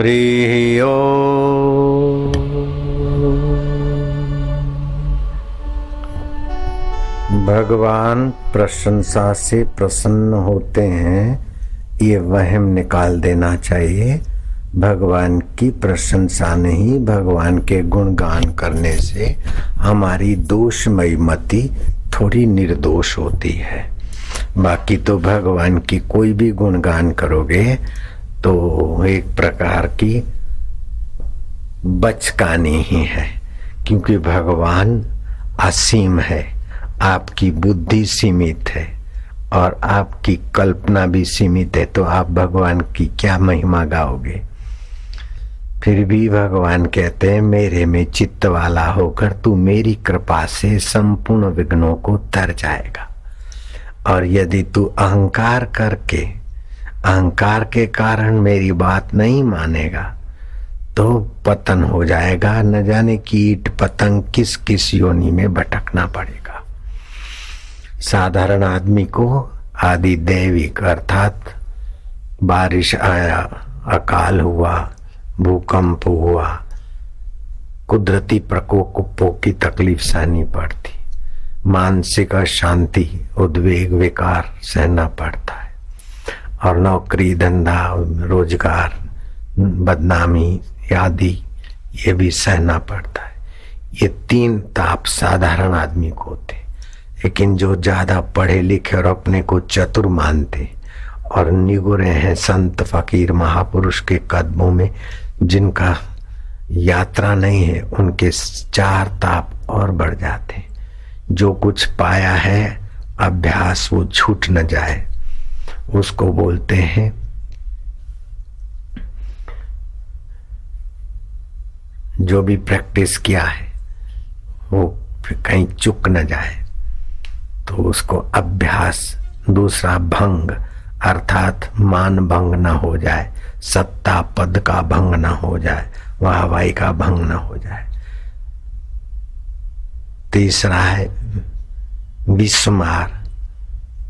हरि ओ। भगवान प्रशंसा से प्रसन्न होते हैं, ये वहम निकाल देना चाहिए। भगवान की प्रशंसा नहीं, भगवान के गुणगान करने से हमारी दोषमयी मति थोड़ी निर्दोष होती है। बाकी तो भगवान की कोई भी गुणगान करोगे तो एक प्रकार की बचकानी ही है, क्योंकि भगवान असीम है, आपकी बुद्धि सीमित है और आपकी कल्पना भी सीमित है तो आप भगवान की क्या महिमा गाओगे? फिर भी भगवान कहते हैं, मेरे में चित्त वाला होकर तू मेरी कृपा से संपूर्ण विघ्नों को तर जाएगा। और यदि तू अहंकार करके अहंकार के कारण मेरी बात नहीं मानेगा तो पतन हो जाएगा। न जाने कीट पतंग किस किस योनि में भटकना पड़ेगा। साधारण आदमी को आदि दैविक अर्थात बारिश आया, अकाल हुआ, भूकंप हुआ, कुदरती प्रकोपों की तकलीफ़ सहनी पड़ती। मानसिक अशांति, उद्वेग, विकार सहना पड़ता। और नौकरी, धंधा, रोज़गार, बदनामी आदि ये भी सहना पड़ता है। ये तीन ताप साधारण आदमी को होते लेकिन जो ज़्यादा पढ़े लिखे और अपने को चतुर मानते और निगुरे हैं संत फकीर महापुरुष के कदमों में, जिनका यात्रा नहीं है, उनके चार ताप और बढ़ जाते जो कुछ पाया है, अभ्यास वो छूट न जाए। उसको बोलते हैं। जो भी प्रैक्टिस किया है, वो कहीं चुक न जाए। तो उसको अभ्यास, दूसरा भंग, अर्थात मान भंग न हो जाए, सत्ता पद का भंग न हो जाए, वाहवाही का भंग न हो जाए। तीसरा है, विस्मार।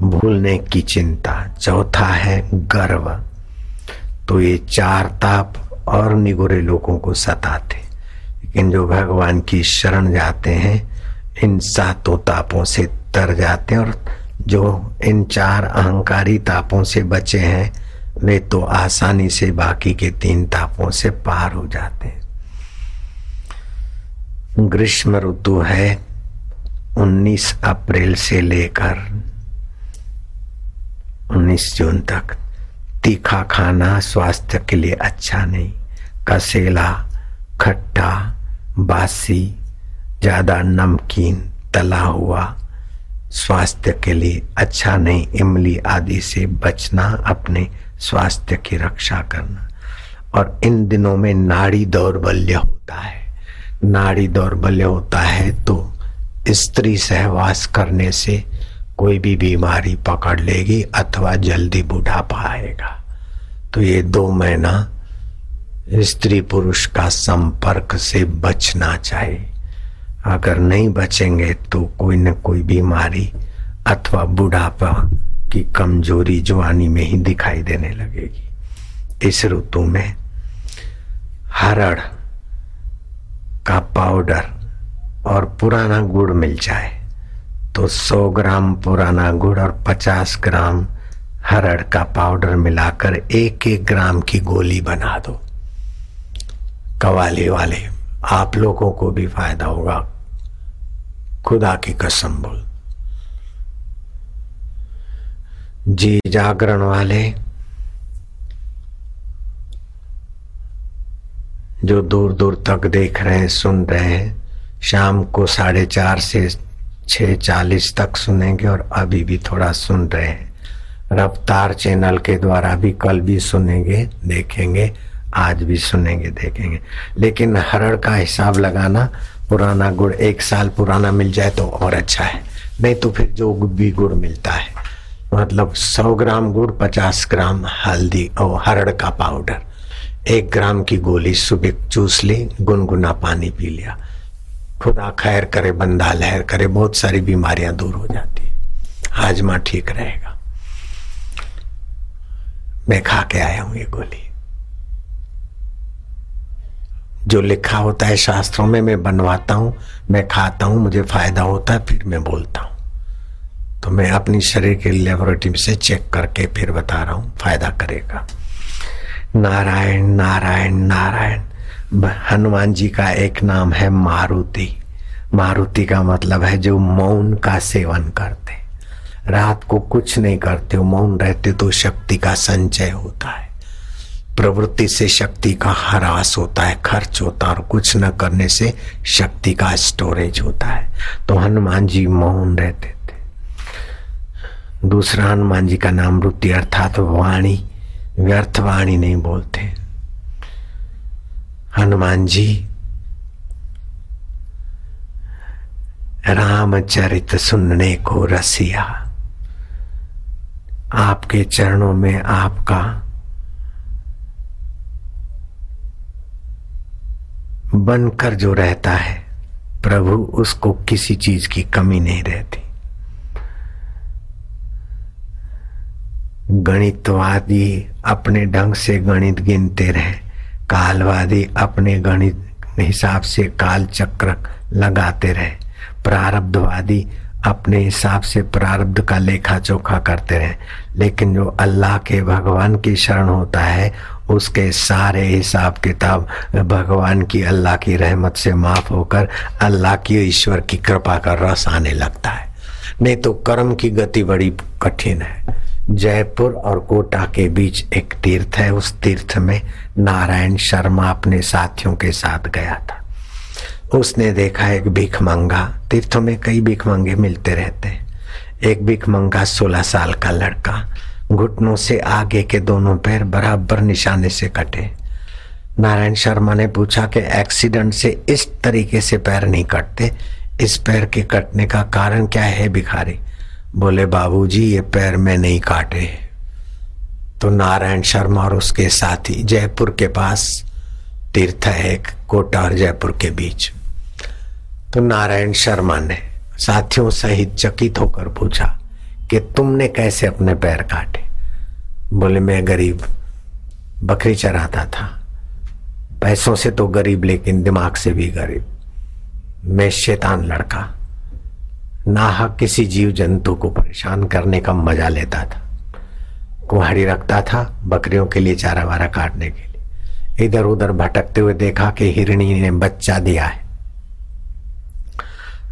भूलने की चिंता। चौथा है गर्व। तो ये चार ताप और निगुरे लोगों को सताते। लेकिन जो भगवान की शरण जाते हैं, इन सातों तापों से तर जाते हैं और जो इन चार अहंकारी तापों से बचे हैं, वे तो आसानी से बाकी के तीन तापों से पार हो जाते हैं। ग्रीष्म ऋतु है 19 अप्रैल से लेकर 19 जून तक तीखा खाना स्वास्थ्य के लिए अच्छा नहीं। कसेला, खट्टा, बासी, ज़्यादा नमकीन, तला हुआ स्वास्थ्य के लिए अच्छा नहीं। इमली आदि से बचना, अपने स्वास्थ्य की रक्षा करना। और इन दिनों में नाड़ी दौर्बल्य होता है। नाड़ी दौर्बल्य होता है तो स्त्री सहवास करने से कोई भी बीमारी पकड़ लेगी अथवा जल्दी बुढ़ापा आएगा। तो ये दो महीना स्त्री पुरुष का संपर्क से बचना चाहिए। अगर नहीं बचेंगे तो कोई न कोई बीमारी अथवा बुढ़ापा की कमज़ोरी जवानी में ही दिखाई देने लगेगी। इस ऋतु में हरड़ का पाउडर और पुराना गुड़ मिल जाए। तो 100 ग्राम पुराना गुड़ और 50 ग्राम हरड़ का पाउडर मिलाकर एक एक ग्राम की गोली बना दो। कवाली वाले, आप लोगों को भी फ़ायदा होगा। खुदा की कसम बोल। जी, जागरण वाले, जो दूर दूर तक देख रहे हैं, सुन रहे हैं, शाम को साढ़े चार से छह चालीस तक सुनेंगे और अभी भी थोड़ा सुन रहे हैं। रफ्तार चैनल के द्वारा भी कल भी सुनेंगे, देखेंगे, आज भी सुनेंगे, देखेंगे। लेकिन हरड़ का हिसाब लगाना, पुराना गुड़ एक साल पुराना मिल जाए तो और अच्छा है। नहीं तो फिर जो भी गुड़ मिलता है मतलब सौ ग्राम गुड़, पचास ग्राम हल्दी और हरड़ का पाउडर। एक ग्राम की गोली सुबह चूस ली, गुनगुना पानी पी लिया। खुदा खैर करे, बंदा लहर करे, बहुत सारी बीमारियाँ दूर हो जाती है। हाजमा ठीक रहेगा। मैं खा के आया हूँ ये गोली। जो लिखा होता है शास्त्रों में, मैं बनवाता हूँ, मैं खाता हूँ, मुझे फ़ायदा होता है, फिर मैं बोलता हूँ। तो मैं अपनी शरीर के लेबोरेटरी से चेक करके फिर बता रहा हूँ, फ़ायदा करेगा। नारायण नारायण नारायण। हनुमान जी का एक नाम है मारुति। मारुति का मतलब है जो मौन का सेवन करते। रात को कुछ नहीं करते हो मौन रहते तो शक्ति का संचय होता है। प्रवृत्ति से शक्ति का ह्रास होता है, खर्च होता है और कुछ न करने से शक्ति का स्टोरेज होता है। तो हनुमान जी मौन रहते थे। दूसरा हनुमान जी का नाम वृत्ति अर्थात वाणी। व्यर्थ वाणी नहीं बोलते। हनुमान जी, रामचरित सुनने को रसिया। आपके चरणों में आपका बनकर जो रहता है, प्रभु उसको किसी चीज़ की कमी नहीं रहती। गणित गणितवादी अपने ढंग से गणित गिनते रहे। कालवादी अपने गणित हिसाब से काल चक्र लगाते रहे। प्रारब्धवादी अपने हिसाब से प्रारब्ध का लेखा चोखा करते रहे। लेकिन जो अल्लाह के भगवान की शरण होता है, उसके सारे हिसाब किताब भगवान की अल्लाह की रहमत से माफ़ होकर अल्लाह की ईश्वर की कृपा का रस आने लगता है। नहीं तो कर्म की गति बड़ी कठिन है। जयपुर और कोटा के बीच एक तीर्थ है। उस तीर्थ में नारायण शर्मा अपने साथियों के साथ गया था। उसने देखा एक भीख मंगा तीर्थों में कई भीख मंगे मिलते रहते हैं। एक भीख मंगा सोलह साल का लड़का। घुटनों से आगे के दोनों पैर बराबर निशाने से कटे। नारायण शर्मा ने पूछा कि एक्सीडेंट से इस तरीके से पैर नहीं कटते। इस पैर के कटने का कारण क्या है भिखारी? बोले, बाबूजी, ये पैर में नहीं काटे। तो नारायण शर्मा और उसके साथी जयपुर के पास तीर्थ है कोटा और जयपुर के बीच। तो नारायण शर्मा ने साथियों सहित चकित होकर पूछा कि तुमने कैसे अपने पैर काटे? बोले, मैं गरीब बकरी चराता था। पैसों से तो गरीब, लेकिन दिमाग से भी गरीब। मैं शैतान लड़का। नाह किसी जीव जंतु को परेशान करने का मज़ा लेता था। कुहाड़ी रखता था बकरियों के लिए चारा वारा काटने के लिए। इधर उधर भटकते हुए देखा कि हिरणी ने बच्चा दिया है।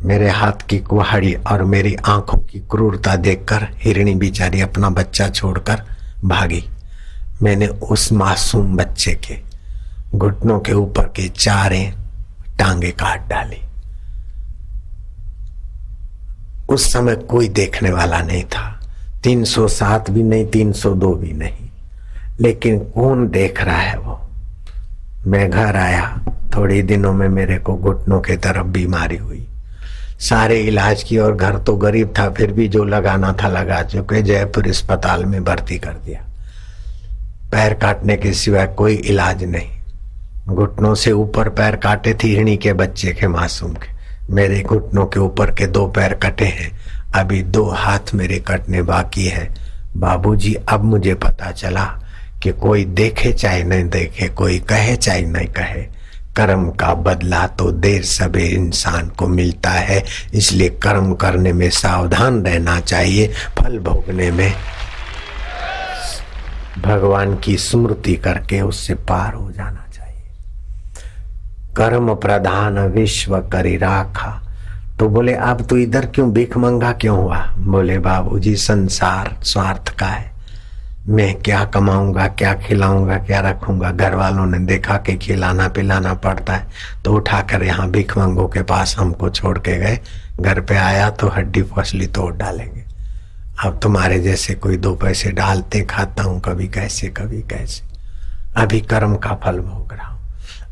मेरे हाथ की कुहाड़ी और मेरी आँखों की क्रूरता देखकर हिरणी बिचारी अपना बच्चा छोड़कर भागी। मैंने उस मासूम बच्चे के घुटनों के ऊपर के चारे टांगे काट डाली। उस समय कोई देखने वाला नहीं था। 307 भी नहीं 302 भी नहीं। लेकिन कौन देख रहा है वो? मैं घर आया, थोड़ी दिनों में मेरे को घुटनों के तरफ़ बीमारी हुई। सारे इलाज की और घर तो गरीब था, फिर भी जो लगाना था लगा चुके जयपुर अस्पताल में भर्ती कर दिया। पैर काटने के सिवाय कोई इलाज नहीं। घुटनों से ऊपर पैर काटे थी, हिरणी के बच्चे के मासूम के। मेरे घुटनों के ऊपर के दो पैर कटे हैं। अभी दो हाथ मेरे कटने बाकी है। बाबूजी, अब मुझे पता चला कि कोई देखे चाहे नहीं देखे, कोई कहे चाहे नहीं कहे। कर्म का बदला तो देर सवेर इंसान को मिलता है, इसलिए कर्म करने में सावधान रहना चाहिए, फल भोगने में। भगवान की स्मृति करके उससे पार हो जाना कर्म प्रधान विश्व करी राखा। तो बोले, अब तो इधर क्यों भीख मंगा क्यों हुआ? बोले, बाबूजी, संसार स्वार्थ का है। मैं क्या कमाऊँगा, क्या खिलाऊँगा, क्या रखूँगा? घर वालों ने देखा कि खिलाना पिलाना पड़ता है। तो उठाकर यहाँ भिख मंगो के पास हमको छोड़ के गए। घर पे आया तो हड्डी फसली तोड़ डालेंगे। अब तुम्हारे जैसे कोई दो पैसे डालते, खाता हूँ कभी कैसे कभी कैसे। अभी कर्म का फल भोग रहा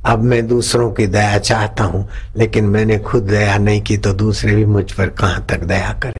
अब मैं दूसरों की दया चाहता हूँ, लेकिन मैंने खुद दया नहीं की तो दूसरे भी मुझ पर कहाँ तक दया कर?